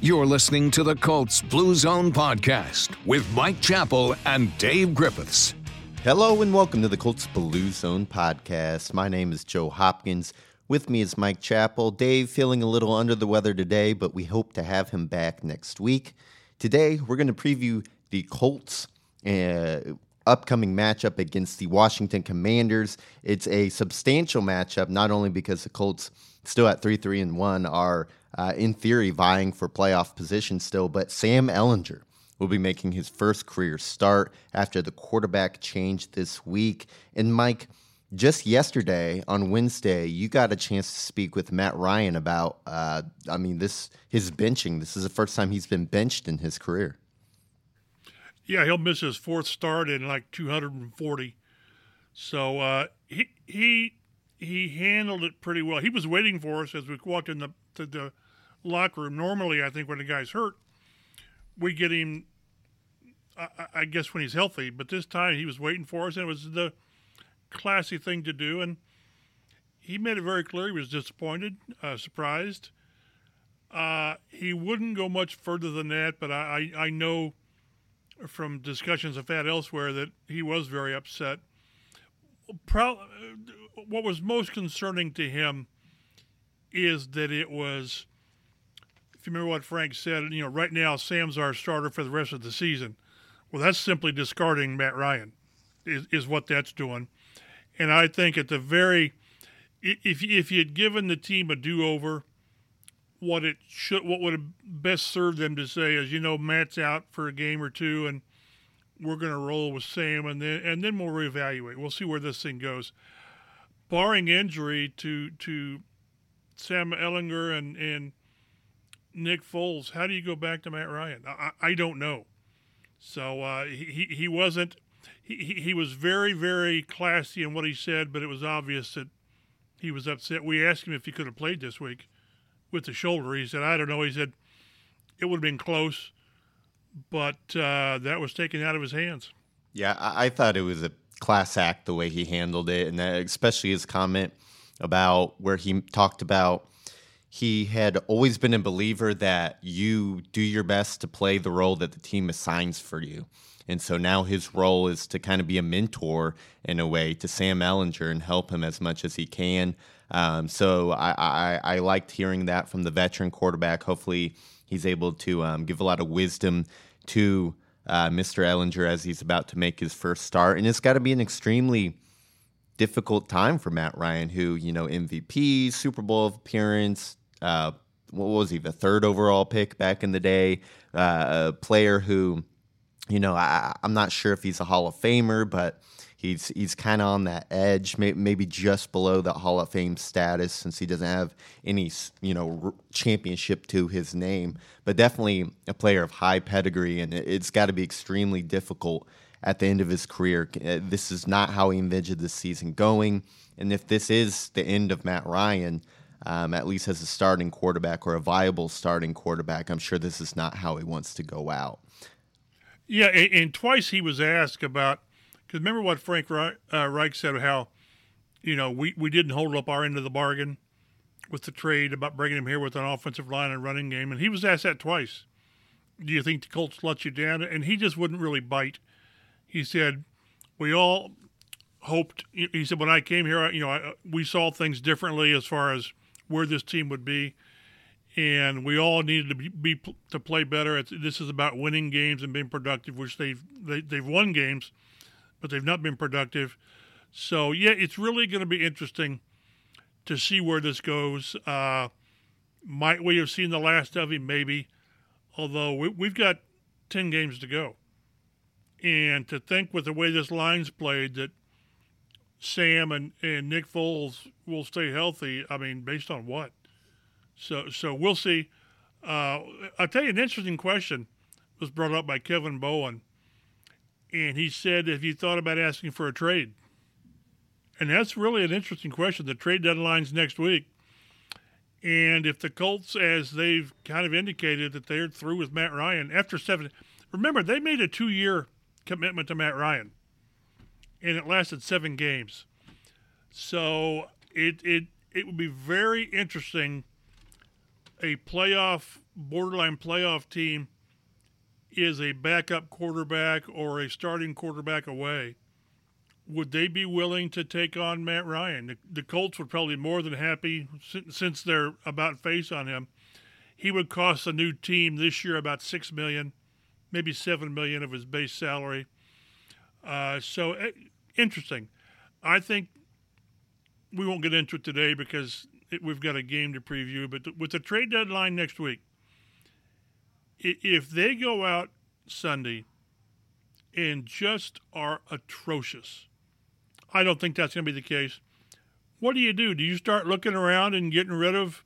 You're listening to the Colts Blue Zone podcast with Mike Chappell and Dave Griffiths. Hello and welcome to the Colts Blue Zone podcast. My name is Joe Hopkins. With me is Mike Chappell. Dave feeling a little under the weather today, but we hope to have him back next week. Today, we're going to preview the Colts uh, upcoming matchup against the Washington Commanders. It's a substantial matchup, not only because the Colts still at 3 3 and 1 are uh, in theory vying for playoff position still, but Sam Ehlinger will be making his first career start after the quarterback change this week. And Mike, just yesterday on Wednesday, you got a chance to speak with Matt Ryan about, uh, I mean, this his benching. This is the first time he's been benched in his career. Yeah, he'll miss his fourth start in like 240. So uh, he he he handled it pretty well. He was waiting for us as we walked in the to the locker room. Normally, I think when a guy's hurt, we get him. I, I guess when he's healthy, but this time he was waiting for us, and it was the classy thing to do. And he made it very clear he was disappointed, uh, surprised. Uh, he wouldn't go much further than that, but I, I, I know from discussions I've had elsewhere that he was very upset. Pro- what was most concerning to him is that it was, if you remember what Frank said, you know, right now Sam's our starter for the rest of the season. Well, that's simply discarding Matt Ryan, is, is what that's doing. And I think at the very, if if you had given the team a do over, what it should, what would have best served them to say is, you know, Matt's out for a game or two, and we're going to roll with Sam, and then and then we'll reevaluate. We'll see where this thing goes. Barring injury to to Sam Ehlinger and, and Nick Foles, how do you go back to Matt Ryan? I, I don't know. So uh, he, he wasn't, he, he was very, very classy in what he said, but it was obvious that he was upset. We asked him if he could have played this week with the shoulder. He said, I don't know. He said, it would have been close, but uh, that was taken out of his hands. Yeah, I, thought it was a class act the way he handled it, and that, especially his comment – about where he talked about he had always been a believer that you do your best to play the role that the team assigns for you. And so now his role is to kind of be a mentor in a way to Sam Ehlinger and help him as much as he can. Um, so I, I, I, liked hearing that from the veteran quarterback. Hopefully, he's able to um, give a lot of wisdom to uh, Mr. Ehlinger as he's about to make his first start. And it's got to be an extremely difficult time for Matt Ryan, who, you know, MVP, Super Bowl appearance, uh, what was he, the third overall pick back in the day, uh, a player who, you know, I, am not sure if he's a Hall of Famer, but he's he's kind of on that edge, maybe just below the Hall of Fame status, since he doesn't have any, you know, championship to his name, but definitely a player of high pedigree, and it's got to be extremely difficult at the end of his career. Uh, this is not how he envisioned this season going. And if this is the end of Matt Ryan, um, at least as a starting quarterback or a viable starting quarterback, I'm sure this is not how he wants to go out. Yeah, and, and twice he was asked about because remember what Frank Reich, uh, Reich said how you know we, we didn't hold up our end of the bargain with the trade about bringing him here with an offensive line and running game, and he was asked that twice. Do you think the Colts let you down? And he just wouldn't really bite he said, we all hoped. He said, when I came here, you know, I, we saw things differently as far as where this team would be, and we all needed to be, be to play better. It's, this is about winning games and being productive, which they've they, they've won games, but they've not been productive. So yeah, it's really going to be interesting to see where this goes. Uh, might we have seen the last of him? Maybe, although we, we've got ten games to go. And to think with the way this line's played that Sam and, and Nick Foles will stay healthy, I mean, based on what? So so we'll see. Uh, I'll tell you an interesting question was brought up by Kevin Bowen. And he said if you thought about asking for a trade. And that's really an interesting question. The trade deadline's next week. And if the Colts, as they've kind of indicated that they're through with Matt Ryan after seven, remember they made a two-year commitment to Matt Ryan, and it lasted seven games. So it it it would be very interesting a playoff borderline playoff team is a backup quarterback or a starting quarterback away, would they be willing to take on Matt Ryan? The, the Colts would probably be more than happy since they're about face on him. He would cost a new team this year about six million, maybe seven million of his base salary. Uh, so uh, interesting. I think we won't get into it today because it, we've got a game to preview. But with the trade deadline next week, if they go out Sunday and just are atrocious, I don't think that's going to be the case. What do you do? Do you start looking around and getting rid of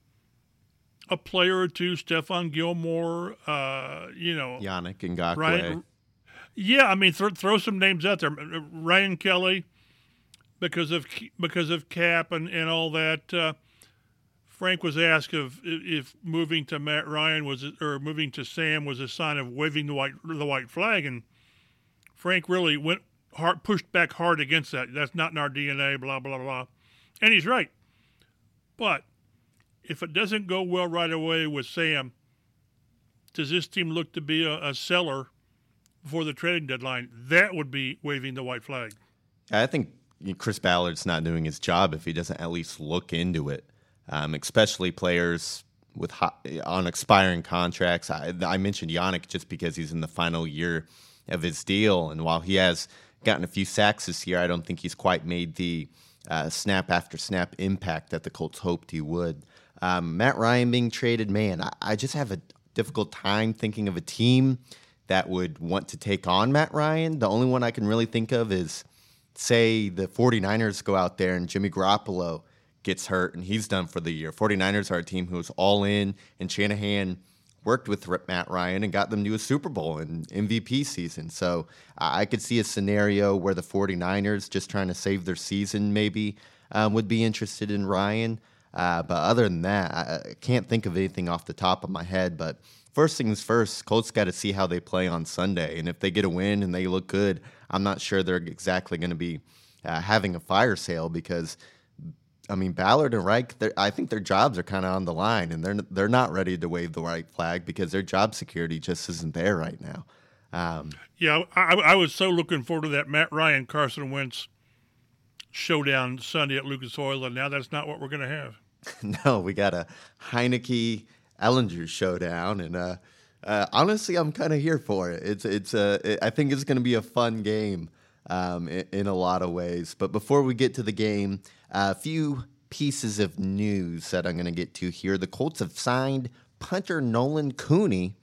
a player or two, Stephon Gilmore, uh, you know, Yannick Ngakoue? Ryan, yeah, I mean, th- throw some names out there. Ryan Kelly, because of because of cap and, and all that. Uh, Frank was asked if if moving to Matt Ryan was or moving to Sam was a sign of waving the white the white flag, and Frank really went hard, pushed back hard against that. That's not in our DNA. Blah blah blah, and he's right. But if it doesn't go well right away with Sam, does this team look to be a, a seller before the trading deadline? That would be waving the white flag. I think Chris Ballard's not doing his job if he doesn't at least look into it um, especially players with hot, on expiring contracts. I, I mentioned Yannick just because he's in the final year of his deal, and while he has gotten a few sacks this year, I don't think he's quite made the uh, snap after snap impact that the Colts hoped he would. Um, Matt Ryan being traded, man, I, I just have a difficult time thinking of a team that would want to take on Matt Ryan. The only one I can really think of is, say, the 49ers go out there and Jimmy Garoppolo gets hurt and he's done for the year. 49ers are a team who's all in, and Shanahan worked with Matt Ryan and got them to a Super Bowl and MVP season. So I could see a scenario where the 49ers, just trying to save their season, maybe um, would be interested in Ryan. Uh, but other than that, I can't think of anything off the top of my head. But first things first, Colts got to see how they play on Sunday. And if they get a win and they look good, I'm not sure they're exactly going to be uh, having a fire sale because I mean, Ballard and Reich, I think their jobs are kind of on the line, and they're they're not ready to wave the white flag because their job security just isn't there right now. Um, yeah, I, I, was so looking forward to that Matt Ryan Carson Wentz showdown Sunday at Lucas Oil, and now that's not what we're going to have. no, we got a Heinicke Ehlinger showdown, and uh, uh, honestly, I'm kind of here for it. It's it's a it, I think it's going to be a fun game um, in, in, a lot of ways. But before we get to the game, a few pieces of news that I'm going to get to here. The Colts have signed punter Nolan Cooney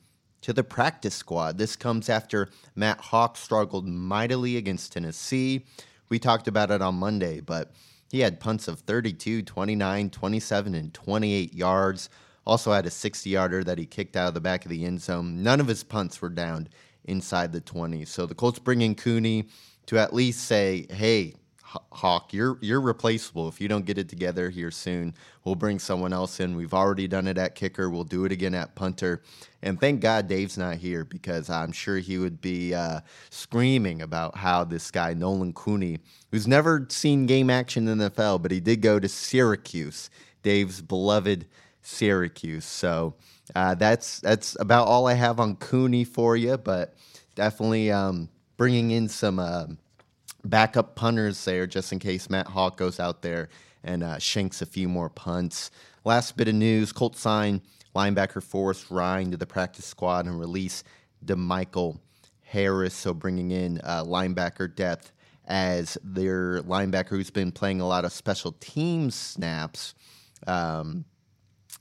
to the practice squad. This comes after Matt Haack struggled mightily against Tennessee. We talked about it on Monday, but he had punts of 32, 29, 27, and 28 yards. Also had a 60 yarder that he kicked out of the back of the end zone. None of his punts were downed inside the 20. So the Colts bring in Cooney to at least say, hey, Haack, you're you're replaceable. If you don't get it together here soon, we'll bring someone else in. We've already done it at kicker. We'll do it again at punter. And thank God Dave's not here because I'm sure he would be uh, screaming about how this guy Nolan Cooney, who's never seen game action in the NFL, but he did go to Syracuse, Dave's beloved Syracuse. So uh, that's that's about all I have on Cooney for you. But definitely. Um, bringing in some uh, backup punters there just in case Matt Haack goes out there and uh, shanks a few more punts. Last bit of news Colts sign linebacker Forrest Rhyne to the practice squad and release DeMichael Harris. So bringing in uh, linebacker depth as their linebacker who's been playing a lot of special teams snaps. Um,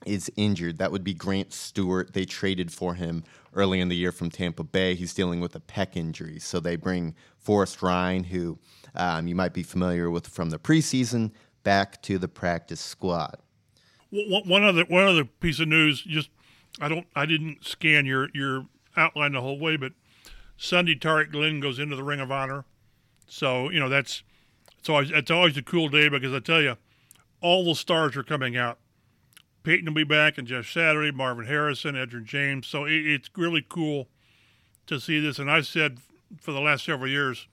is injured. That would be Grant Stewart. They traded for him early in the year from Tampa Bay. He's dealing with a pec injury. So they bring Forrest Rhyne, who um, you might be familiar with from the preseason, back to the practice squad. One other one other piece of news. Just I don't I didn't scan your your outline the whole way, but Sunday Tarik Glenn goes into the Ring of Honor. So you know that's it's always it's always a cool day because I tell you, all the stars are coming out. Peyton will be back, and Jeff Saturday, Marvin Harrison, Edgerrin James. So it, it's really cool to see this. And I said for the last several years,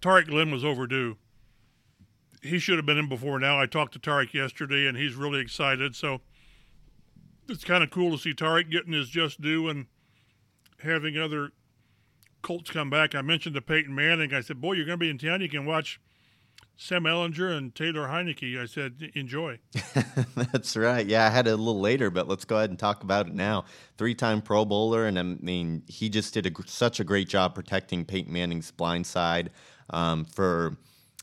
Tarik Glenn was overdue. He should have been in before now. I talked to Tarik yesterday, and he's really excited. So it's kind of cool to see Tarik getting his just due and having other Colts come back. I mentioned to Peyton Manning, I said, "Boy, you're going to be in town. You can watch Sam Ehlinger and Taylor Heinicke." I said, "Enjoy." That's right. Yeah, I had it a little later, but let's go ahead and talk about it now. Three-time Pro Bowler, and I mean, he just did a, such a great job protecting Peyton Manning's blind side um, for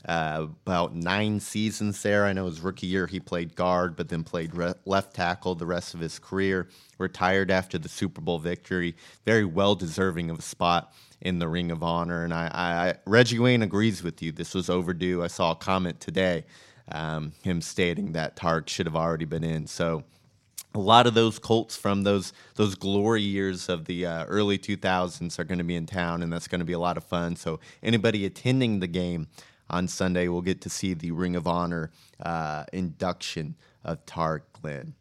uh, about nine seasons there. I know his rookie year he played guard, but then played re- left tackle the rest of his career. Retired after the Super Bowl victory. Very well deserving of a spot in the Ring of Honor. And I, I Reggie Wayne agrees with you. This was overdue. I saw a comment today, um, him stating that Tark should have already been in. So a lot of those Colts from those those glory years of the uh, early 2000s are going to be in town, and that's going to be a lot of fun. So anybody attending the game on Sunday we'll get to see the Ring of Honor uh, induction of Tarik Glenn.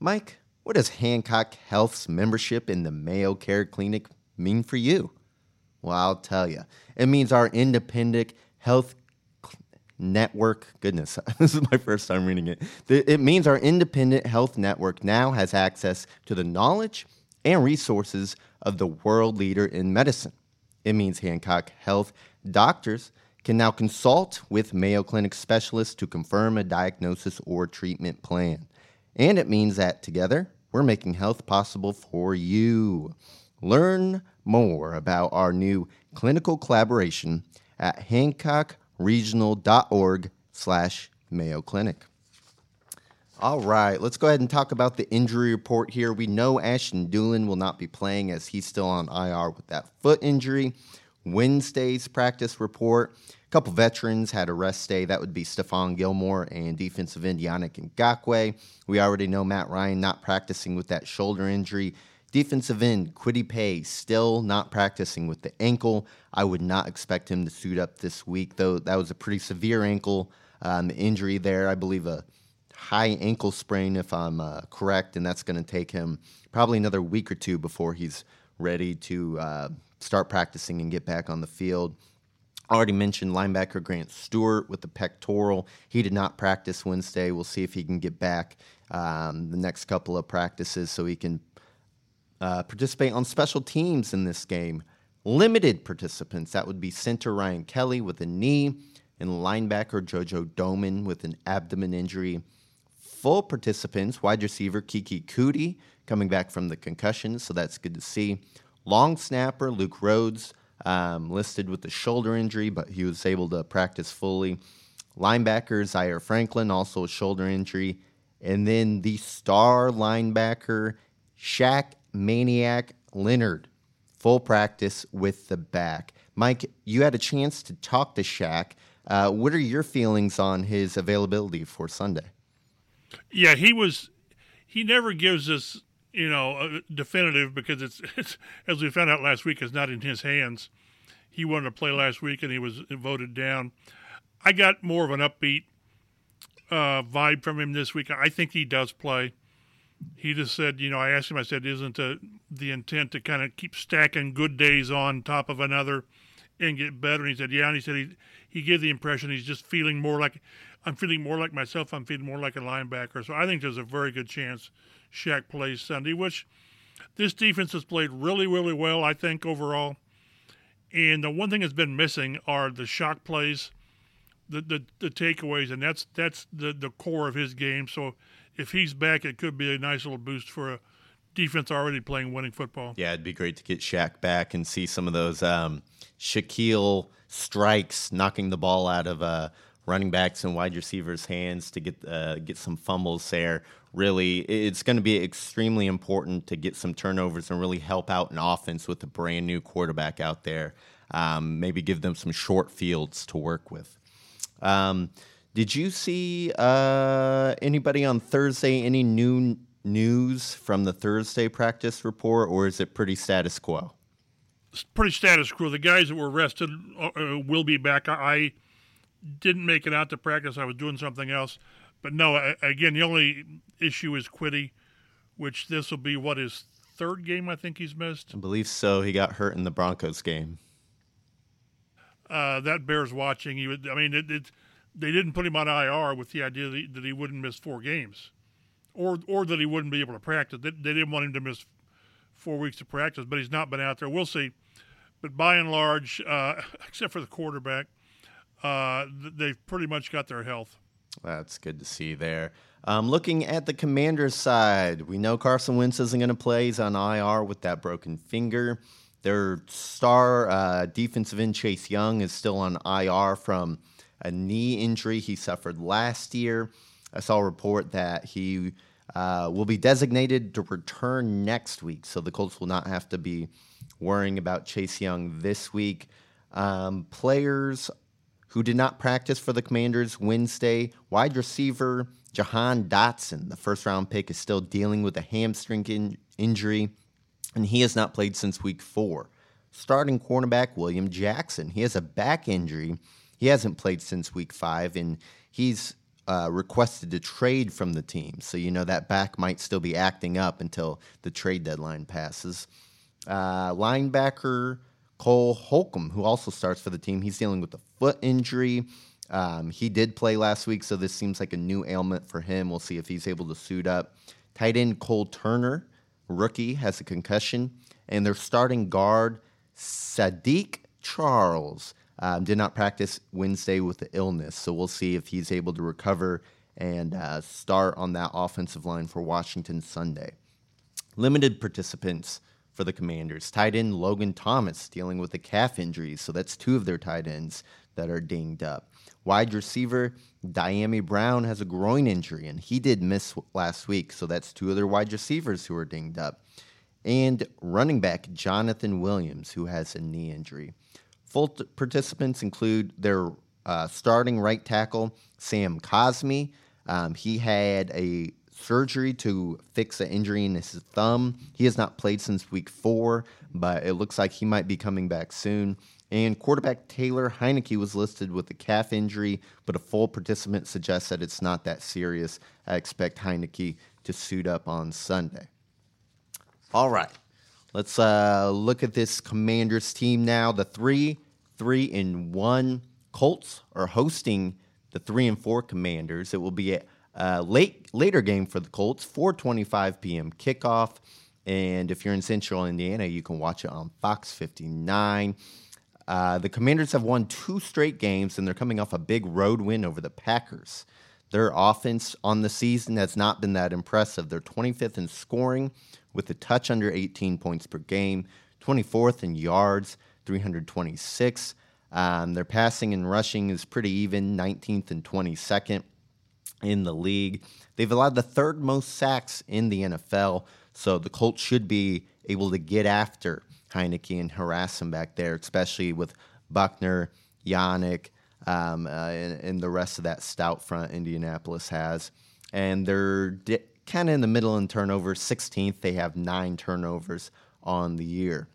Mike, what does Hancock Health's membership in the Mayo Care Clinic mean for you? Well, I'll tell you. It means our independent health network. Goodness, this is my first time reading it. It means our independent health network now has access to the knowledge and resources of the world leader in medicine. It means Hancock Health doctors can now consult with Mayo Clinic specialists to confirm a diagnosis or treatment plan. And it means that together, we're making health possible for you. Learn more about our new clinical collaboration at hancockregional.org slash Mayo Clinic. All right, let's go ahead and talk about the injury report here. We know Ashton Dulin will not be playing as he's still on IR with that foot injury. Wednesday's practice report couple veterans had a rest day. That would be Stephon Gilmore and defensive end Yannick Ngakoue. We already know Matt Ryan not practicing with that shoulder injury. Defensive end Kwity Paye still not practicing with the ankle. I would not expect him to suit up this week, though. That was a pretty severe ankle um, injury there. I believe a high ankle sprain, if I'm uh, correct, and that's going to take him probably another week or two before he's ready to uh, start practicing and get back on the field. Already mentioned linebacker Grant Stewart with the pectoral. He did not practice Wednesday. We'll see if he can get back um, the next couple of practices so he can uh, participate on special teams in this game. Limited participants, that would be center Ryan Kelly with a knee and linebacker JoJo Domann with an abdomen injury. Full participants, wide receiver Keke Coutee coming back from the concussion, so that's good to see. Long snapper Luke Rhodes um, listed with a shoulder injury, but he was able to practice fully. Linebacker Zaire Franklin, also a shoulder injury. And then the star linebacker, Shaq Maniac Leonard, full practice with the back. Mike, you had a chance to talk to Shaq. Uh, what are your feelings on his availability for Sunday? Yeah, he was. He never gives us you know, definitive because it's, it's, as we found out last week, it's not in his hands. He wanted to play last week and he was voted down. I got more of an upbeat uh, vibe from him this week. I think he does play. He just said, you know, I asked him, I said, isn't a, the intent to kind of keep stacking good days on top of another and get better? And he said, yeah. And he said he, he gave the impression he's just feeling more like, I'm feeling more like myself. I'm feeling more like a linebacker. So I think there's a very good chance Shaq plays Sunday, which this defense has played really, really well, I think, overall. And the one thing that's been missing are the shock plays, the the, the takeaways, and that's that's the, the core of his game. So if he's back, it could be a nice little boost for a defense already playing winning football. Yeah, it'd be great to get Shaq back and see some of those um, Shaquille strikes, knocking the ball out of uh, running backs and wide receivers' hands to get uh, get some fumbles there. Really, it's going to be extremely important to get some turnovers and really help out an offense with a brand new quarterback out there. Um, maybe give them some short fields to work with. Um, did you see uh, anybody on Thursday? Any new news from the Thursday practice report, or is it pretty status quo? It's pretty status quo. The guys that were arrested uh, uh will be back. I didn't make it out to practice. I was doing something else. But no, again, the only issue is Kwity, which this will be what his third game I think he's missed. I believe so. He got hurt in the Broncos game. Uh, that bears watching. He would. I mean, it, it, they didn't put him on IR with the idea that he, that he wouldn't miss four games, or or that he wouldn't be able to practice. They, they didn't want him to miss four weeks of practice, but he's not been out there. We'll see. But by and large, uh, except for the quarterback, uh, they've pretty much got their health. That's good to see there. Um, looking at the Commanders side, we know Carson Wentz isn't going to play. He's on IR with that broken finger. Their star uh, defensive end, Chase Young, is still on IR from a knee injury he suffered last year. I saw a report that he uh, will be designated to return next week, so the Colts will not have to be worrying about Chase Young this week. Um, players who did not practice for the Commanders Wednesday, wide receiver Jahan Dotson, the first round pick, is still dealing with a hamstring in- injury, and he has not played since week four. Starting cornerback William Jackson, he has a back injury. He hasn't played since week five, and he's uh, requested to trade from the team. So, you know, that back might still be acting up until the trade deadline passes. Uh, linebacker Cole Holcomb, who also starts for the team, he's dealing with a foot injury. Um, he did play last week, so this seems like a new ailment for him. We'll see if he's able to suit up. Tight end Cole Turner, rookie, has a concussion. And their starting guard, Saahdiq Charles, um, did not practice Wednesday with the illness. So we'll see if he's able to recover and uh, start on that offensive line for Washington Sunday. Limited participants for the Commanders. Tight end Logan Thomas dealing with a calf injury, so that's two of their tight ends that are dinged up. Wide receiver Dyami Brown has a groin injury, and he did miss last week, so that's two other wide receivers who are dinged up. And running back Jonathan Williams, who has a knee injury. Full t- participants include their uh, starting right tackle, Sam Cosmi. Um, he had a surgery to fix an injury in his thumb. He has not played since week four, but it looks like he might be coming back soon. And quarterback Taylor Heinicke was listed with a calf injury, but a full participant suggests that it's not that serious. I expect Heinicke to suit up on Sunday. All right, let's uh, look at this Commanders team now. The three, three, and one Colts are hosting the three and four Commanders. It will be a uh, late later game for the Colts, 4:25 p.m. kickoff. And if you're in Central Indiana, you can watch it on Fox 59. Uh, the Commanders have won two straight games, and they're coming off a big road win over the Packers. Their offense on the season has not been that impressive. They're 25th in scoring with a touch under 18 points per game, 24th in yards, 326. Um, their passing and rushing is pretty even, 19th and 22nd in the league. They've allowed the third most sacks in the NFL, so the Colts should be able to get after Heinicke and harass him back there, especially with Buckner, Yannick, um, uh, and, and, the rest of that stout front Indianapolis has. And they're di- kind of in the middle in turnovers, 16th. They have nine turnovers on the year.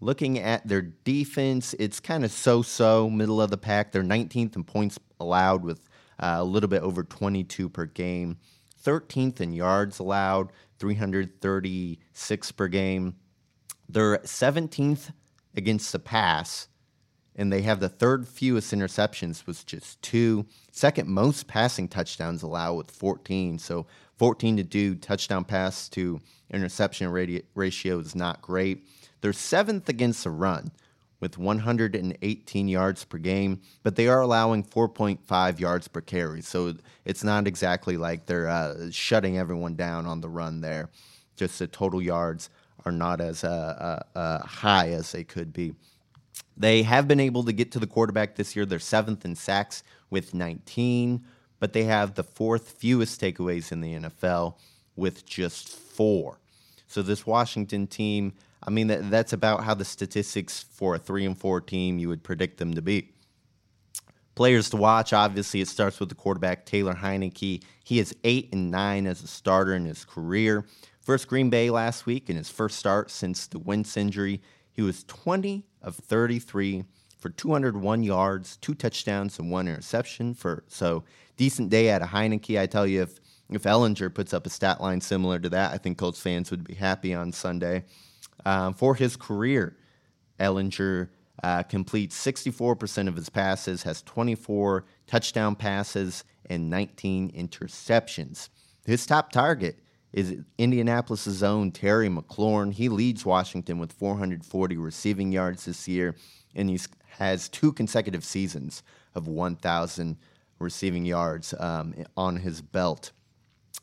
Looking at their defense, it's kind of so so, middle of the pack. They're 19th in points allowed with uh, a little bit over 22 per game. 13th in yards allowed, 336 per game. They're 17th against the pass, and they have the third fewest interceptions with just two. Second most passing touchdowns allowed with 14. So 14 to do touchdown pass to interception ratio is not great. They're seventh against the run with 118 yards per game, but they are allowing 4.5 yards per carry. So it's not exactly like they're uh, shutting everyone down on the run there. Just the total yards are not as uh, uh, uh, high as they could be. They have been able to get to the quarterback this year. They're seventh in sacks with 19, but they have the fourth fewest takeaways in the NFL with just four. So this Washington team, I mean, that, that's about how the statistics for a three and four team you would predict them to be. Players to watch, obviously, it starts with the quarterback Taylor Heinicke. He is eight and nine as a starter in his career. First Green Bay last week in his first start since the Wentz injury. He was 20 of 33 for 201 yards, two touchdowns, and one interception. For so decent day out of Heinicke. I tell you, if if Ehlinger puts up a stat line similar to that, I think Colts fans would be happy on Sunday. Um, for his career, Ehlinger uh, completes 64% of his passes, has 24 touchdown passes, and 19 interceptions. His top target is Indianapolis' own Terry McLaurin. He leads Washington with 440 receiving yards this year, and he has two consecutive seasons of 1,000 receiving yards um, on his belt.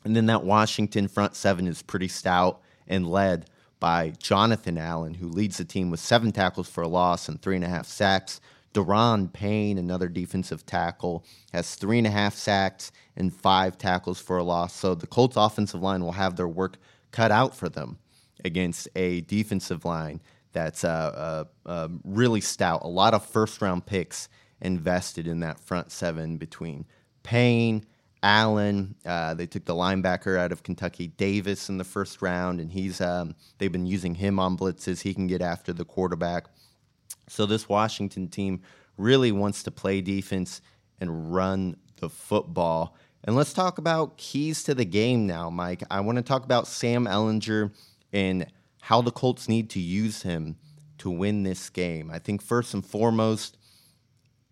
And then that Washington front seven is pretty stout and led by Jonathan Allen, who leads the team with seven tackles for a loss and three and a half sacks. Daron Payne, another defensive tackle, has three and a half sacks and five tackles for a loss. So the Colts offensive line will have their work cut out for them against a defensive line that's uh, uh, uh, really stout. A lot of first round picks invested in that front seven between Payne, Allen. Uh, they took the linebacker out of Kentucky, Davis, in the first round, and he's um, they've been using him on blitzes. He can get after the quarterback. So this Washington team really wants to play defense and run the football. And let's talk about keys to the game now, Mike. I want to talk about Sam Ehlinger and how the Colts need to use him to win this game. I think first and foremost,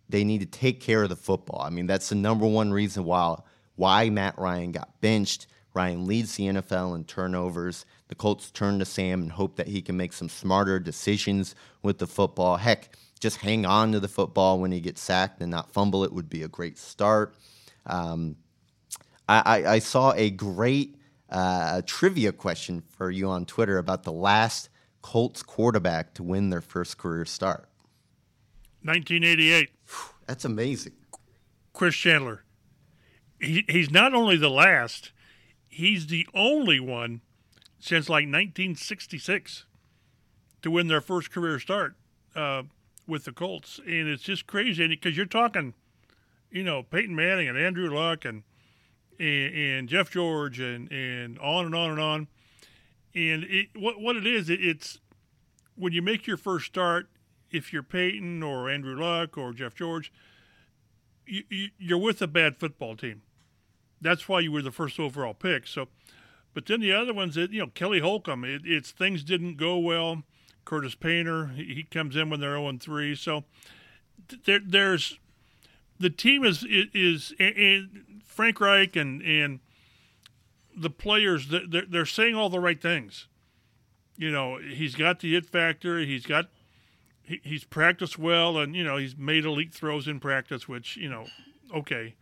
they need to take care of the football. I mean, that's the number one reason why why Matt Ryan got benched. Ryan leads the NFL in turnovers. The Colts turn to Sam and hope that he can make some smarter decisions with the football. Heck, just hang on to the football when he gets sacked and not fumble it would be a great start. Um, I, I, I, saw a great uh, trivia question for you on Twitter about the last Colts quarterback to win their first career start. 1988. That's amazing. Chris Chandler. He, he's not only the last, he's the only one since like 1966 to win their first career start uh, with the Colts. And it's just crazy because you're talking, you know, Peyton Manning and Andrew Luck and and, and Jeff George and, and on and on and on. And it, what what it is, it, it's when you make your first start, if you're Peyton or Andrew Luck or Jeff George, you, you, you're with a bad football team. That's why you were the first overall pick. So, but then the other ones, you know, Kelly Holcomb, it, it's things didn't go well. Curtis Painter, he, he comes in when they're 0 3. So there, there's the team is is, is Frank Reich and and the players they're, they're saying all the right things. You know, he's got the it factor. He's got he, he's practiced well, and you know he's made elite throws in practice, which you know, okay,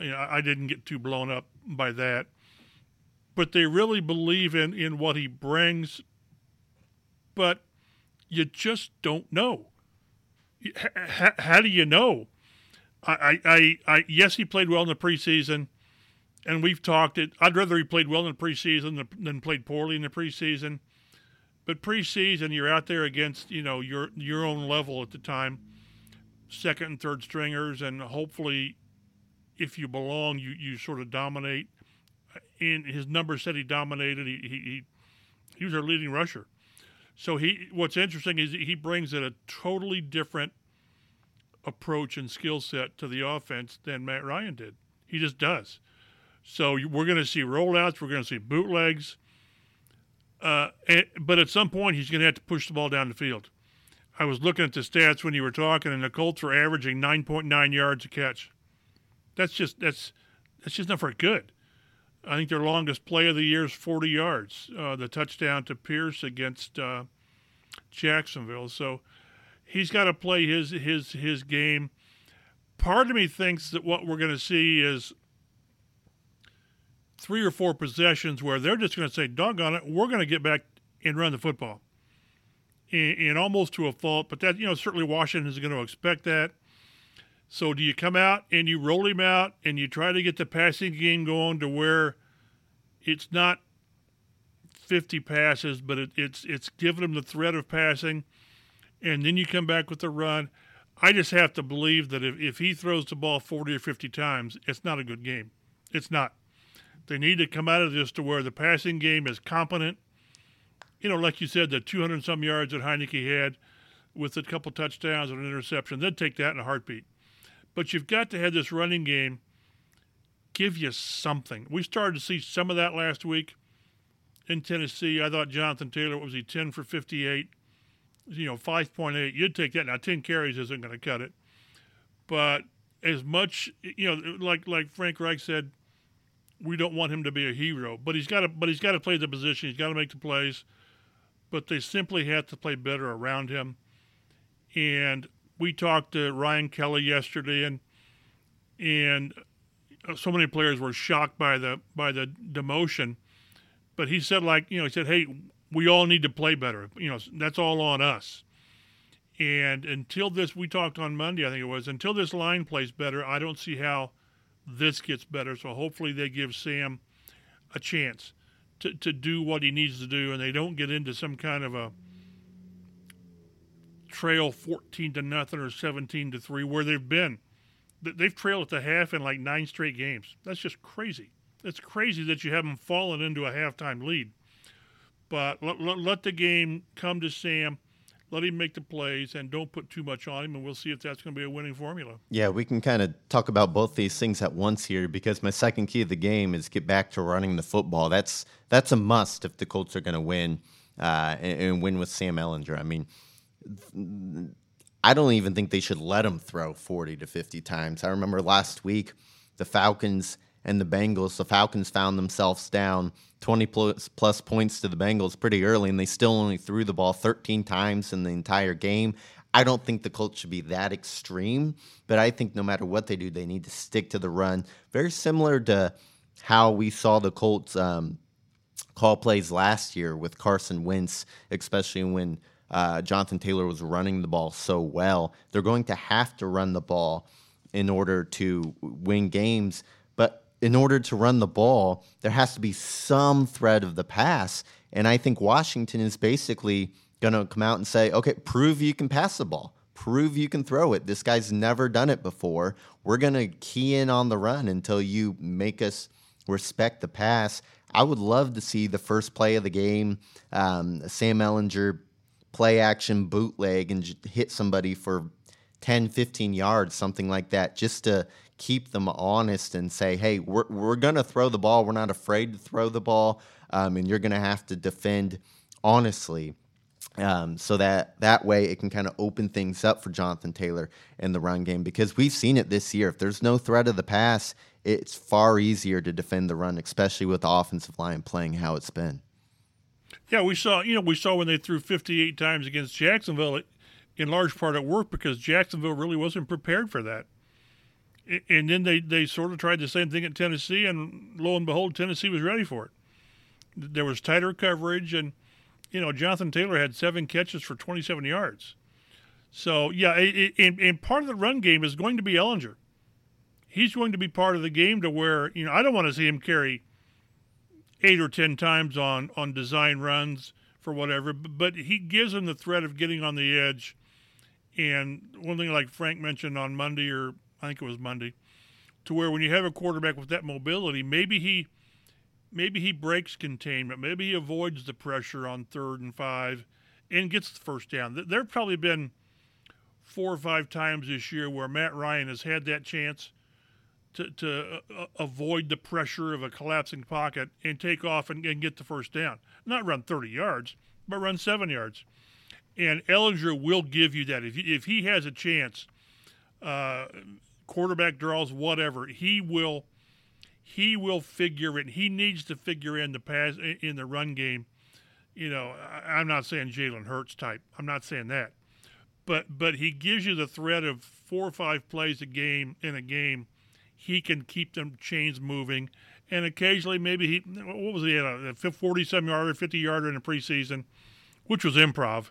you know, I didn't get too blown up by that. But they really believe in in what he brings. But you just don't know. How, how do you know? I, I, I, yes, he played well in the preseason, and we've talked it. I'd rather he played well in the preseason than played poorly in the preseason. But preseason, you're out there against you know your your own level at the time, second and third stringers, and hopefully, if you belong, you you sort of dominate. In his numbers said he dominated. He he he was our leading rusher. So he what's interesting is he brings in a totally different approach and skill set to the offense than Matt Ryan did. He just does. So we're going to see rollouts. We're going to see bootlegs. Uh, and, but at some point, he's going to have to push the ball down the field. I was looking at the stats when you were talking, and the Colts were averaging 9.9 yards a catch. That's just that's that's just not very good. I think their longest play of the year is 40 yards, uh, the touchdown to Pierce against uh, Jacksonville. So he's got to play his his his game. Part of me thinks that what we're going to see is three or four possessions where they're just going to say, "Doggone it, we're going to get back and run the football," and, and almost to a fault. But that you know certainly Washington is going to expect that. So do you come out and you roll him out and you try to get the passing game going to where it's not 50 passes, but it, it's it's giving him the threat of passing and then you come back with a run. I just have to believe that if, if he throws the ball 40 or 50 times, it's not a good game. It's not. They need to come out of this to where the passing game is competent. You know, like you said, the 200 some yards that Heinicke had with a couple touchdowns and an interception, they'd take that in a heartbeat. But you've got to have this running game give you something. We started to see some of that last week in Tennessee. I thought Jonathan Taylor what was he 10 for 58 you know, 5.8, you'd take that. Now, 10 carries isn't going to cut it. But as much, you know, like like Frank Reich said, we don't want him to be a hero, but he's got to but he's got to play the position. He's got to make the plays, but they simply have to play better around him. And we talked to Ryan Kelly yesterday, and and uh, so many players were shocked by the by the demotion. But he said, like you know, he said, "Hey, we all need to play better. You know, that's all on us." And until this, we talked on Monday, I think it was. Until this line plays better, I don't see how this gets better. So hopefully they give Sam a chance to, to do what he needs to do, and they don't get into some kind of a trail 14 to nothing or 17 to three where they've been. They've trailed at the half in like nine straight games. That's just crazy. It's crazy that you haven't fallen into a halftime lead. But let, let, let the game come to Sam let him make the plays and don't put too much on him, and we'll see if that's going to be a winning formula. Yeah, we can kind of talk about both these things at once here because my second key of the game is get back to running the football. That's that's a must if the Colts are going to win uh, and, and, win with Sam Ehlinger I mean, I don't even think they should let him throw 40 to 50 times. I remember last week the Falcons and the Bengals. The Falcons found themselves down 20 plus, plus points to the Bengals pretty early, and they still only threw the ball 13 times in the entire game. I don't think the Colts should be that extreme, but I think no matter what they do, they need to stick to the run. Very similar to how we saw the Colts um, call plays last year with Carson Wentz, especially when uh, Jonathan Taylor was running the ball so well. They're going to have to run the ball in order to win games But in order to run the ball, there has to be some thread of the pass. And I think Washington is basically going to come out and say, okay, prove you can pass the ball. Prove you can throw it. This guy's never done it before. We're going to key in on the run until you make us respect the pass. I would love to see the first play of the game, um, Sam Ehlinger play action bootleg and hit somebody for 10, 15 yards, something like that, just to keep them honest and say, hey, we're, we're going to throw the ball. We're not afraid to throw the ball. Um, and you're going to have to defend honestly. Um, so that that way it can kind of open things up for Jonathan Taylor in the run game because we've seen it this year. If there's no threat of the pass, it's far easier to defend the run, especially with the offensive line playing how it's been. Yeah, we saw you know we saw when they threw 58 times against Jacksonville, in large part it worked because Jacksonville really wasn't prepared for that and then they, they sort of tried the same thing at Tennessee, and lo and behold, Tennessee was ready for it. There was tighter coverage, and you know Jonathan Taylor had seven catches for 27 yards. So yeah, and, part of the run game is going to be Ehlinger. He's going to be part of the game to where you know I don't want to see him carry eight or ten times on on design runs for whatever, but he gives him the threat of getting on the edge. And one thing, like Frank mentioned on Monday or I think it was Monday, to where when you have a quarterback with that mobility, maybe he maybe he breaks containment, maybe he avoids the pressure on third and five and gets the first down. There have probably been four or five times this year where Matt Ryan has had that chance to, to uh, avoid the pressure of a collapsing pocket and take off and, and, get the first down. Not run 30 yards, but run seven yards. And Ehlinger will give you that. If, if he has a chance, uh, quarterback draws, whatever. He will he will figure it. He needs to figure in the pass in the run game. You know, I'm not saying Jalen Hurts type. I'm not saying that, but but he gives you the threat of four or five plays a game in a game. He can keep them chains moving, and occasionally maybe he what was he a 47 yarder, 50 yarder in the preseason, which was improv.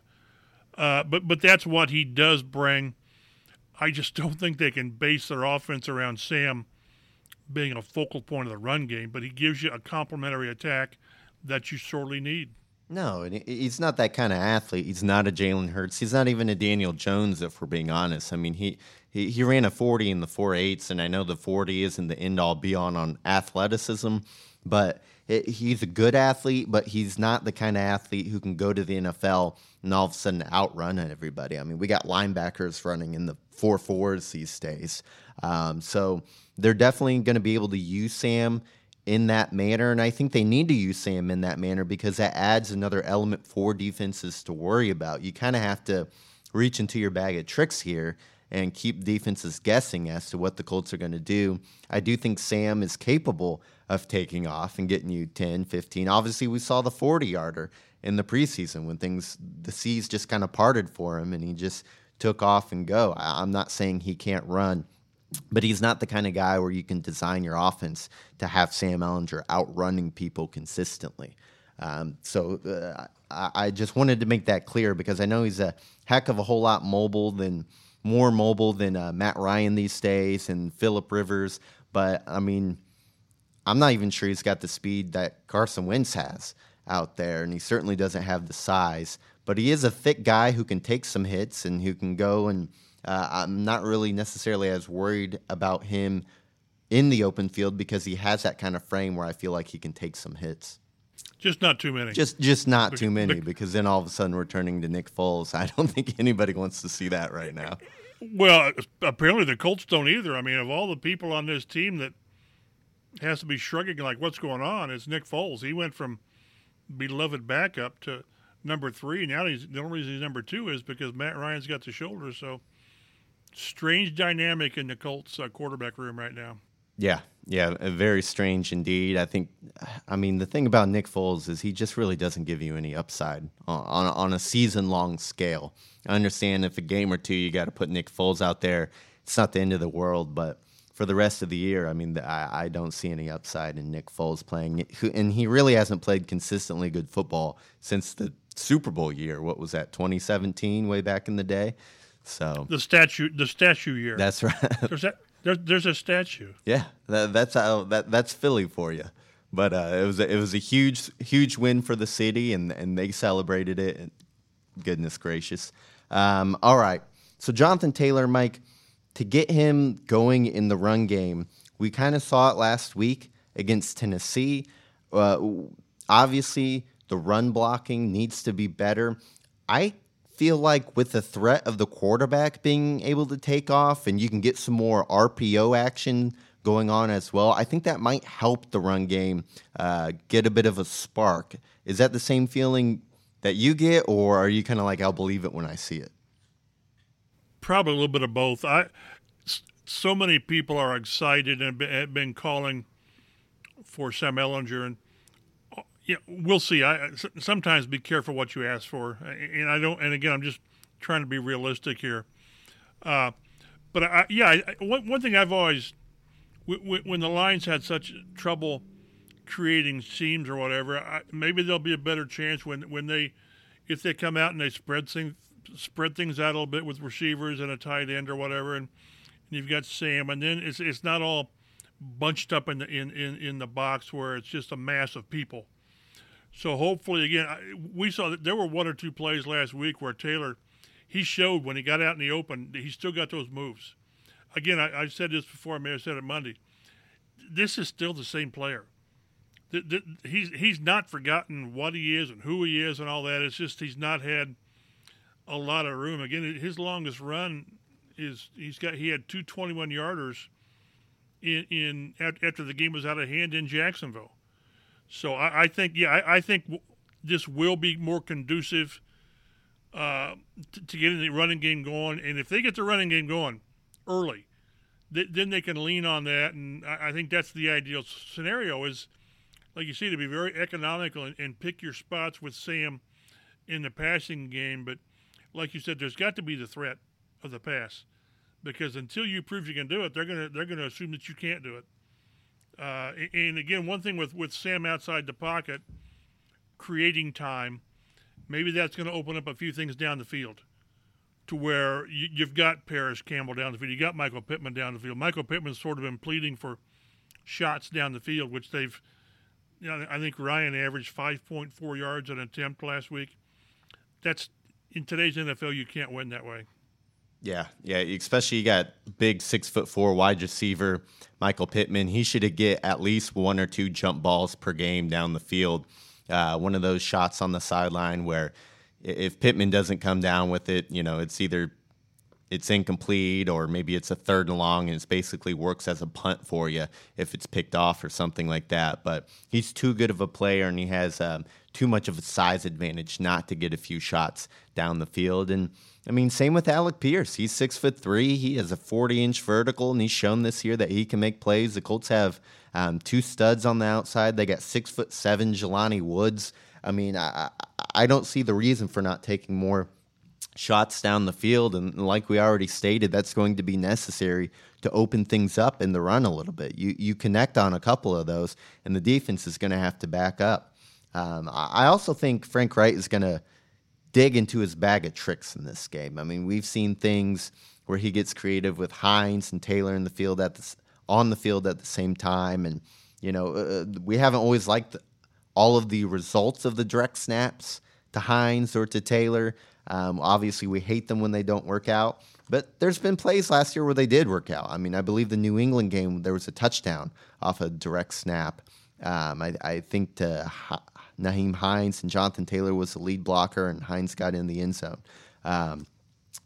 Uh, but but that's what he does bring. I just don't think they can base their offense around Sam being a focal point of the run game, but he gives you a complementary attack that you sorely need. No, he's not that kind of athlete. He's not a Jalen Hurts. He's not even a Daniel Jones, if we're being honest. I mean, he, he, he ran a 40 in the 4 eights, and I know the 40 isn't the end all be all on athleticism, but it, he's a good athlete, but he's not the kind of athlete who can go to the NFL and all of a sudden outrun everybody. I mean, we got linebackers running in the 4 4s these days. Um, so they're definitely going to be able to use Sam in that manner. And I think they need to use Sam in that manner because that adds another element for defenses to worry about. You kind of have to reach into your bag of tricks here and keep defenses guessing as to what the Colts are going to do. I do think Sam is capable of taking off and getting you 10, 15. Obviously, we saw the 40 yarder in the preseason when things, the seas just kind of parted for him and he just took off and go. I'm not saying he can't run. But he's not the kind of guy where you can design your offense to have Sam Ehlinger outrunning people consistently. Um, so uh, I, I just wanted to make that clear because I know he's a heck of a whole lot mobile than more mobile than uh, Matt Ryan these days and Philip Rivers. But I mean, I'm not even sure he's got the speed that Carson Wentz has out there, and he certainly doesn't have the size. But he is a thick guy who can take some hits and who can go and. Uh, I'm not really necessarily as worried about him in the open field because he has that kind of frame where I feel like he can take some hits. Just not too many. Just just not too many because then all of a sudden we're turning to Nick Foles. I don't think anybody wants to see that right now. Well, apparently the Colts don't either. I mean, of all the people on this team that has to be shrugging like what's going on, it's Nick Foles. He went from beloved backup to number three. Now he's the only reason he's number two is because Matt Ryan's got the shoulder. So strange dynamic in the Colts uh, quarterback room right now. Yeah, yeah, very strange indeed. I think, I mean, the thing about Nick Foles is he just really doesn't give you any upside on on, on a season long scale. I understand if a game or two you got to put Nick Foles out there, it's not the end of the world, but for the rest of the year, I mean, I, I don't see any upside in Nick Foles playing, and he really hasn't played consistently good football since the Super Bowl year. What was that, 2017, way back in the day? So the statue, the statue year. That's right. There's that. There, there's a statue. Yeah, that, that's how that that's Philly for you. But uh, it was a, it was a huge huge win for the city, and and they celebrated it. Goodness gracious! Um, all right, so Jonathan Taylor, Mike, to get him going in the run game, we kind of saw it last week against Tennessee. Uh, obviously, the run blocking needs to be better. I feel like with the threat of the quarterback being able to take off and you can get some more RPO action going on as well, I think that might help the run game uh, get a bit of a spark. Is that the same feeling that you get, or are you kind of like, I'll believe it when I see it? Probably a little bit of both. I so many people are excited and have been calling for Sam Ehlinger, and yeah, we'll see. I sometimes be careful what you ask for, and I don't. And again, I'm just trying to be realistic here. Uh, but I, yeah, I, one one thing I've always when the Lions had such trouble creating seams or whatever, I, maybe there'll be a better chance when when they if they come out and they spread things spread things out a little bit with receivers and a tight end or whatever, and, and you've got Sam, and then it's it's not all bunched up in the in, in, in the box where it's just a mass of people. So hopefully, again, we saw that there were one or two plays last week where Taylor, he showed when he got out in the open, he still got those moves. Again, I, said this before, I may have said it Monday. This is still the same player. The, the, he's he's not forgotten what he is and who he is and all that. It's just he's not had a lot of room. Again, his longest run is he's got he had two 21 yarders in, in after the game was out of hand in Jacksonville. So I, I think, yeah, I, I, think this will be more conducive uh, to, to, getting the running game going. And if they get the running game going early, th- then they can lean on that. And I, I, think that's the ideal scenario is, like you see, to be very economical and, and pick your spots with Sam in the passing game. But like you said, there's got to be the threat of the pass because until you prove you can do it, they're gonna they're gonna assume that you can't do it. Uh, and again, one thing with, with Sam outside the pocket, creating time, maybe that's going to open up a few things down the field to where you, have got Parris Campbell down the field. You got Michael Pittman down the field. Michael Pittman's sort of been pleading for shots down the field, which they've, you know, I think Ryan averaged 5.4 yards an attempt last week. That's in today's NFL, you can't win that way. Yeah, yeah. Especially you got big six foot four wide receiver Michael Pittman. He should have get at least one or two jump balls per game down the field. Uh, one of those shots on the sideline where if Pittman doesn't come down with it, you know, it's either it's incomplete or maybe it's a third and long and it basically works as a punt for you if it's picked off or something like that. But he's too good of a player and he has um, too much of a size advantage not to get a few shots down the field. And I mean, same with Alec Pierce. He's six foot three. He has a 40 inch vertical, and he's shown this year that he can make plays. The Colts have um, two studs on the outside. They got six foot seven Jelani Woods. I mean, I, I don't see the reason for not taking more shots down the field. And like we already stated, that's going to be necessary to open things up in the run a little bit. You you connect on a couple of those, and the defense is going to have to back up. Um, I also think Frank Reich is going to dig into his bag of tricks in this game. I mean, we've seen things where he gets creative with Hines and Taylor in the field at the on the field at the same time, and you know uh, we haven't always liked all of the results of the direct snaps to Hines or to Taylor. Um, obviously, we hate them when they don't work out. But there's been plays last year where they did work out. I mean, I believe the New England game, there was a touchdown off a direct snap. Um, I, I, think to Nyheim Hines and Jonathan Taylor was the lead blocker, and Hines got in the end zone. Um,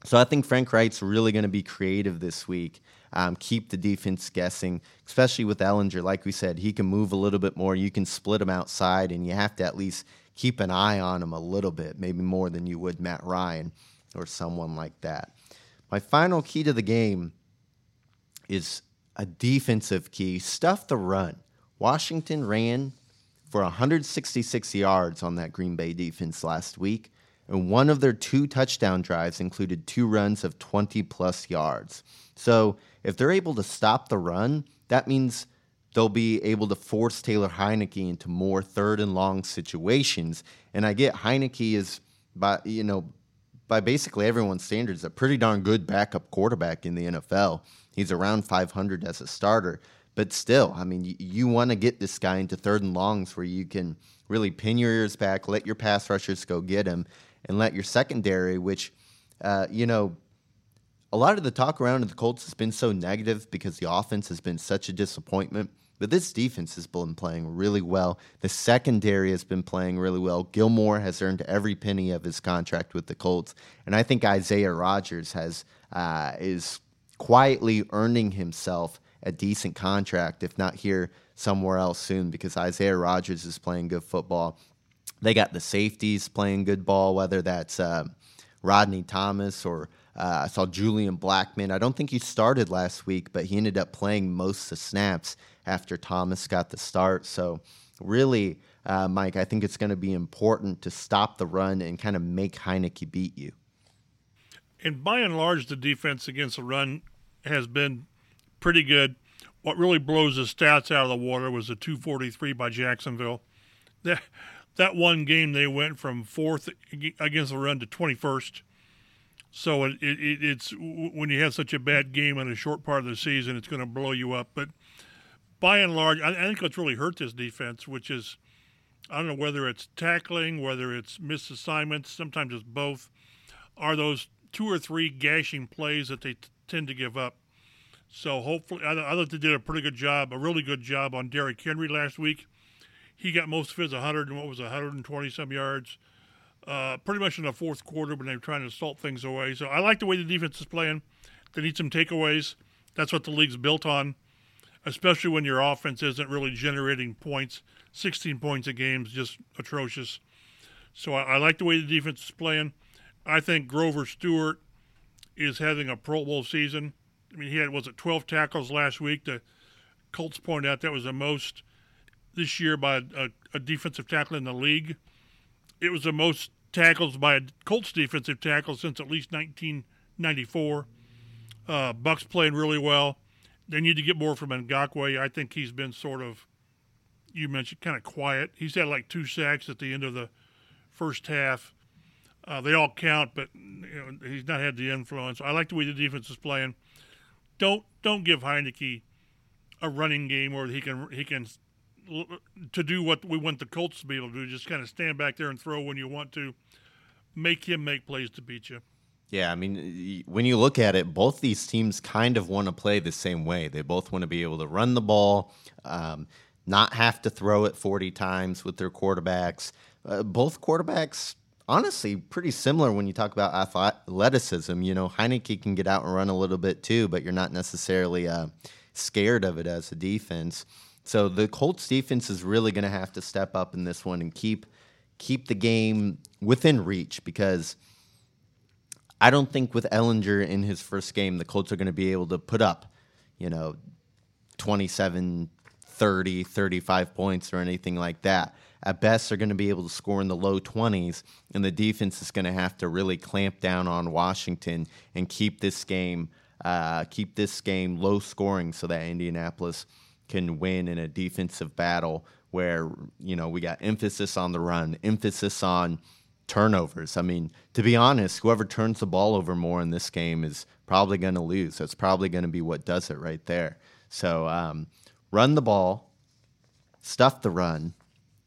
so I think Frank Reich's really going to be creative this week. Um, keep the defense guessing, especially with Ehlinger. Like we said, he can move a little bit more. You can split him outside, and you have to at least keep an eye on him a little bit, maybe more than you would Matt Ryan or someone like that. My final key to the game is a defensive key stuff the run. Washington ran for 166 yards on that Green Bay defense last week, and one of their two touchdown drives included two runs of 20 plus yards. So if they're able to stop the run, that means they'll be able to force Taylor Heinicke into more third and long situations. And I get Heinicke is by you know by basically everyone's standards a pretty darn good backup quarterback in the NFL. He's around 500 as a starter, but still, I mean, you, you want to get this guy into third and longs where you can really pin your ears back, let your pass rushers go get him, and let your secondary, which uh, you know a lot of the talk around the Colts has been so negative because the offense has been such a disappointment. But this defense has been playing really well. The secondary has been playing really well. Gilmore has earned every penny of his contract with the Colts, and I think Isaiah Rodgers has uh, is quietly earning himself a decent contract, if not here somewhere else soon, because Isaiah Rodgers is playing good football. They got the safeties playing good ball, whether that's uh, Rodney Thomas or uh, I saw Julian Blackmon. I don't think he started last week, but he ended up playing most of the snaps after Thomas got the start. So, really, uh, Mike, I think it's going to be important to stop the run and kind of make Heinicke beat you. And by and large, the defense against the run has been pretty good. What really blows the stats out of the water was the 243 by Jacksonville. That that one game they went from fourth against the run to 21st. So it, it, it's when you have such a bad game in a short part of the season, it's going to blow you up. But by and large, I, I think what's really hurt this defense, which is I don't know whether it's tackling, whether it's missed assignments, sometimes it's both, are those two or three gashing plays that they t- tend to give up. So hopefully, I, I thought they did a pretty good job, a really good job on Derrick Henry last week. He got most of his 100 and what was 120 some yards, uh, pretty much in the fourth quarter when they were trying to salt things away. So I like the way the defense is playing. They need some takeaways. That's what the league's built on especially when your offense isn't really generating points. 16 points a game is just atrocious. So I, I, like the way the defense is playing. I think Grover Stewart is having a Pro Bowl season. I mean, he had was it 12 tackles last week. The Colts pointed out that was the most this year by a, a defensive tackle in the league. It was the most tackles by a Colts defensive tackle since at least 1994. Uh, Bucks playing really well. They need to get more from Ngakoue. I think he's been sort of, you mentioned, kind of quiet. He's had like two sacks at the end of the first half. Uh, they all count, but you know, he's not had the influence. I like the way the defense is playing. Don't don't give Heinicke a running game where he can he can to do what we want the Colts to be able to do. Just kind of stand back there and throw when you want to. Make him make plays to beat you. Yeah, I mean, when you look at it, both these teams kind of want to play the same way. They both want to be able to run the ball, um, not have to throw it 40 times with their quarterbacks. Uh, both quarterbacks honestly pretty similar when you talk about athleticism. You know, Heinicke can get out and run a little bit too, but you're not necessarily uh, scared of it as a defense. So the Colts defense is really going to have to step up in this one and keep keep the game within reach because I don't think with Ehlinger in his first game the Colts are going to be able to put up, you know, 27 30, 35 points or anything like that. At best, they're going to be able to score in the low 20s, and the defense is going to have to really clamp down on Washington and keep this game uh, keep this game low scoring so that Indianapolis can win in a defensive battle where you know we got emphasis on the run, emphasis on turnovers. I mean, to be honest, whoever turns the ball over more in this game is probably going to lose. That's probably going to be what does it right there. So um, run the ball, stuff the run,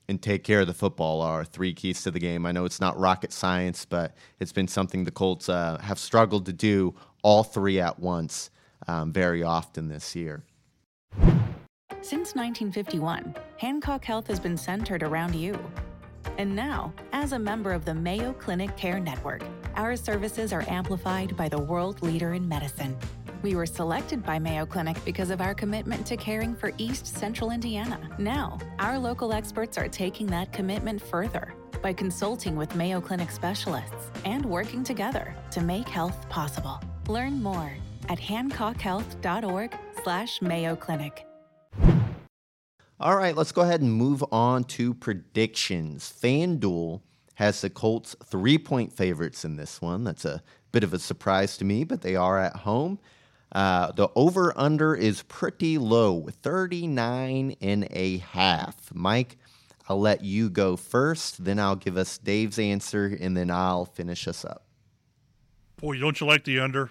and take care of the football are three keys to the game. I know it's not rocket science, but it's been something the Colts uh, have struggled to do all three at once um, very often this year. Since 1951, Hancock Health has been centered around you. And now, as a member of the Mayo Clinic Care Network, our services are amplified by the world leader in medicine. We were selected by Mayo Clinic because of our commitment to caring for East Central Indiana. Now, our local experts are taking that commitment further by consulting with Mayo Clinic specialists and working together to make health possible. Learn more at hancockhealth.org/slash Mayo Clinic. All right, let's go ahead and move on to predictions. FanDuel has the Colts three point favorites in this one. That's a bit of a surprise to me, but they are at home. Uh, the over under is pretty low, 39 and a half. Mike, I'll let you go first, then I'll give us Dave's answer, and then I'll finish us up. Boy, don't you like the under?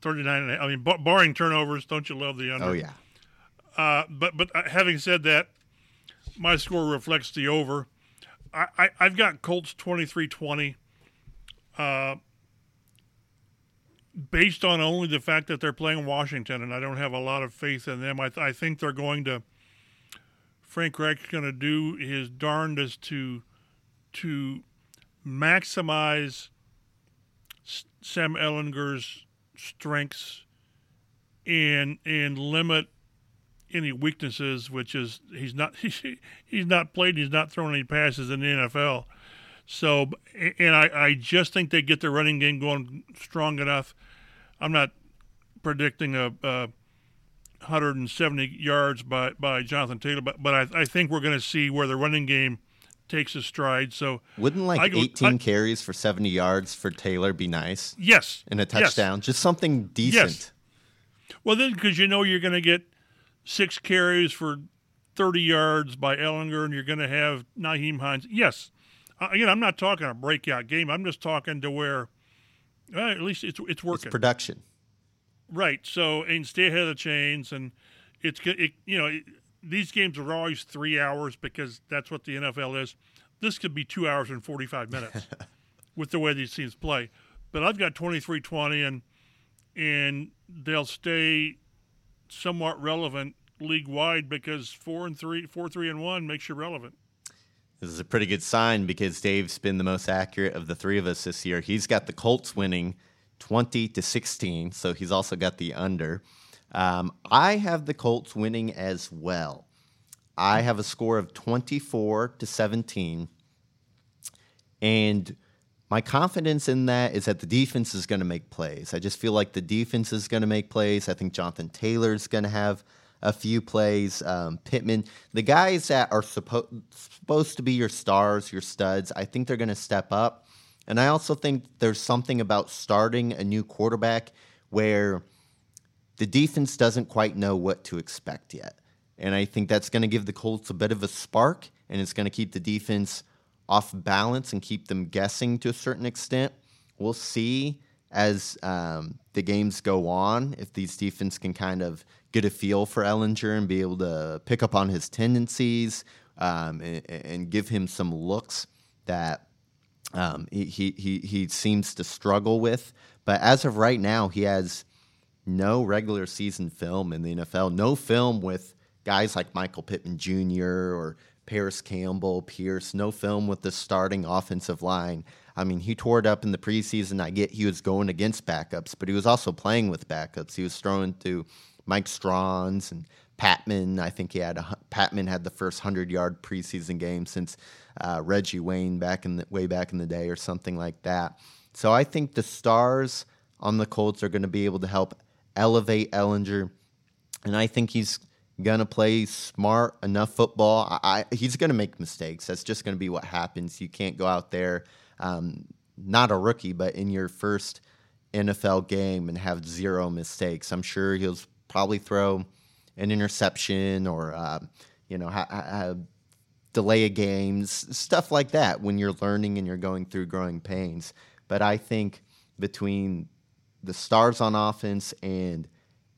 39 and a, I mean, barring turnovers, don't you love the under? Oh, yeah. Uh, but but uh, having said that, my score reflects the over. I, I, have got Colts 23 20. Uh, based on only the fact that they're playing Washington, and I don't have a lot of faith in them. I, th- I think they're going to. Frank Reich's going to do his darndest to to maximize Sam Ehlinger's strengths and and limit any weaknesses, which is he's not he's not played, he's not thrown any passes in the NFL. So, and I, I just think they get the running game going strong enough. I'm not predicting a, a 170 yards by, by Jonathan Taylor, but but I, I think we're going to see where the running game takes a stride. So wouldn't like go, 18 I, carries for 70 yards for Taylor be nice? Yes, and a touchdown, yes. just something decent. Yes. Well, then because you know you're going to get six carries for 30 yards by Ehlinger, and you're going to have Nyheim Hines. Yes, again, I'm not talking a breakout game. I'm just talking to where well, at least it's it's working. It's production. Right. So and stay ahead of the chains, and it's it, you know it, these games are always three hours because that's what the NFL is. This could be two hours and 45 minutes with the way these teams play. But I've got 23-20, and and they'll stay somewhat relevant league wide because four and three, four three and one makes you relevant. This is a pretty good sign because Dave's been the most accurate of the three of us this year. He's got the Colts winning 20 to 16, so he's also got the under. Um, I have the Colts winning as well. I have a score of 24 to 17. And my confidence in that is that the defense is going to make plays. I just feel like the defense is going to make plays. I think Jonathan Taylor is going to have a few plays. Um, Pittman, the guys that are suppo- supposed to be your stars, your studs, I think they're going to step up. And I also think there's something about starting a new quarterback where the defense doesn't quite know what to expect yet. And I think that's going to give the Colts a bit of a spark, and it's going to keep the defense off balance and keep them guessing to a certain extent. We'll see as um, the games go on if these defense can kind of get a feel for Ehlinger and be able to pick up on his tendencies um, and, and, give him some looks that um, he, he, he seems to struggle with. But as of right now, he has no regular season film in the NFL, no film with guys like Michael Pittman Jr. or Parris Campbell, Pierce, no film with the starting offensive line. I mean, he tore it up in the preseason. I get he was going against backups, but he was also playing with backups. He was throwing to Mike Strachan and Patmon. I think he had a Patmon had the first hundred yard preseason game since uh, Reggie Wayne back in the way back in the day or something like that. So I think the stars on the Colts are going to be able to help elevate Ehlinger, and I think he's to play smart enough football. I, I, he's to make mistakes. That's just to be what happens. You can't go out there um, not a rookie, but in your first NFL game and have zero mistakes. I'm sure he'll probably throw an interception or, uh, you know, ha- ha- delay a game, stuff like that when you're learning and you're going through growing pains. But I think between the stars on offense and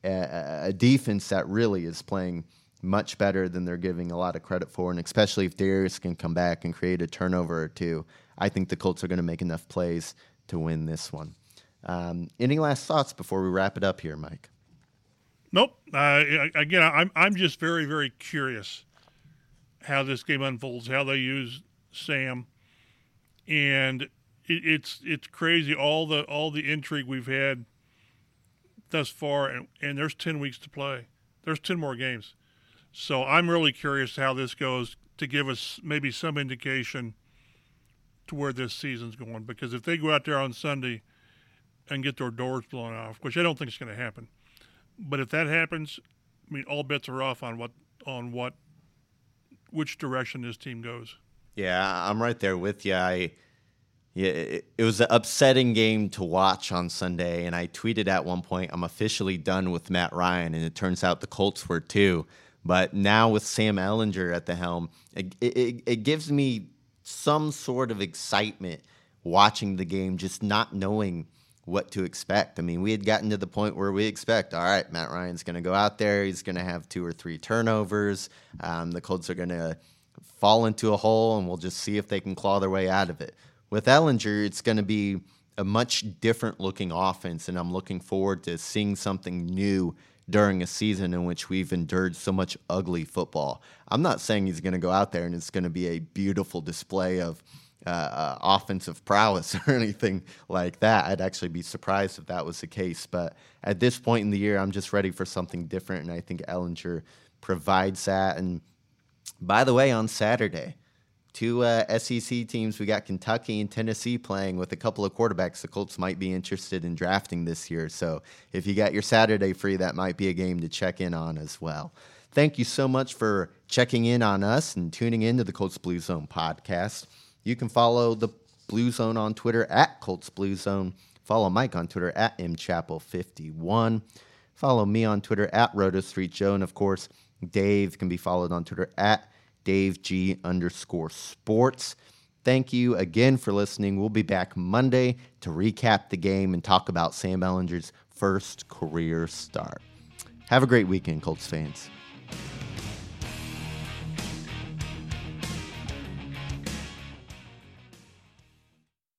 a, a defense that really is playing much better than they're giving a lot of credit for, and especially if Darius can come back and create a turnover or two, I think the Colts are going to make enough plays to win this one. Um, any last thoughts before we wrap it up here, Mike? Nope. Uh, again, I'm I'm just very very curious how this game unfolds, how they use Sam, and it, it's it's crazy all the all the intrigue we've had thus far, and, and there's ten weeks to play. There's ten more games, so I'm really curious how this goes to give us maybe some indication to where this season's going. Because if they go out there on Sunday and get their doors blown off, which I don't think is going to happen, but if that happens, I mean, all bets are off on what on what which direction this team goes. Yeah, I'm right there with you. I yeah, it, was an upsetting game to watch on Sunday, and I tweeted at one point, "I'm officially done with Matt Ryan," and it turns out the Colts were too. But now with Sam Ehlinger at the helm, it, it, it gives me some sort of excitement watching the game, just not knowing what to expect. I mean, we had gotten to the point where we expect, all right, Matt Ryan's going to go out there, he's going to have two or three turnovers. Um, the Colts are going to fall into a hole, and we'll just see if they can claw their way out of it. With Ehlinger, it's going to be a much different looking offense, and I'm looking forward to seeing something new during a season in which we've endured so much ugly football. I'm not saying he's going to go out there and it's going to be a beautiful display of uh, uh, offensive prowess or anything like that. I'd actually be surprised if that was the case. But at this point in the year, I'm just ready for something different, and I think Ehlinger provides that. And by the way, on Saturday, two uh, SEC teams. We got Kentucky and Tennessee playing with a couple of quarterbacks the Colts might be interested in drafting this year. So if you got your Saturday free, that might be a game to check in on as well. Thank you so much for checking in on us and tuning in to the Colts Blue Zone podcast. You can follow the Blue Zone on Twitter at Colts Blue Zone. Follow Mike on Twitter at mchapel51. Follow me on Twitter at Roto Street Joe. And of course, Dave can be followed on Twitter at Dave G underscore sports. Thank you again for listening. We'll be back Monday to recap the game and talk about Sam Ehlinger's first career start. Have a great weekend, Colts fans.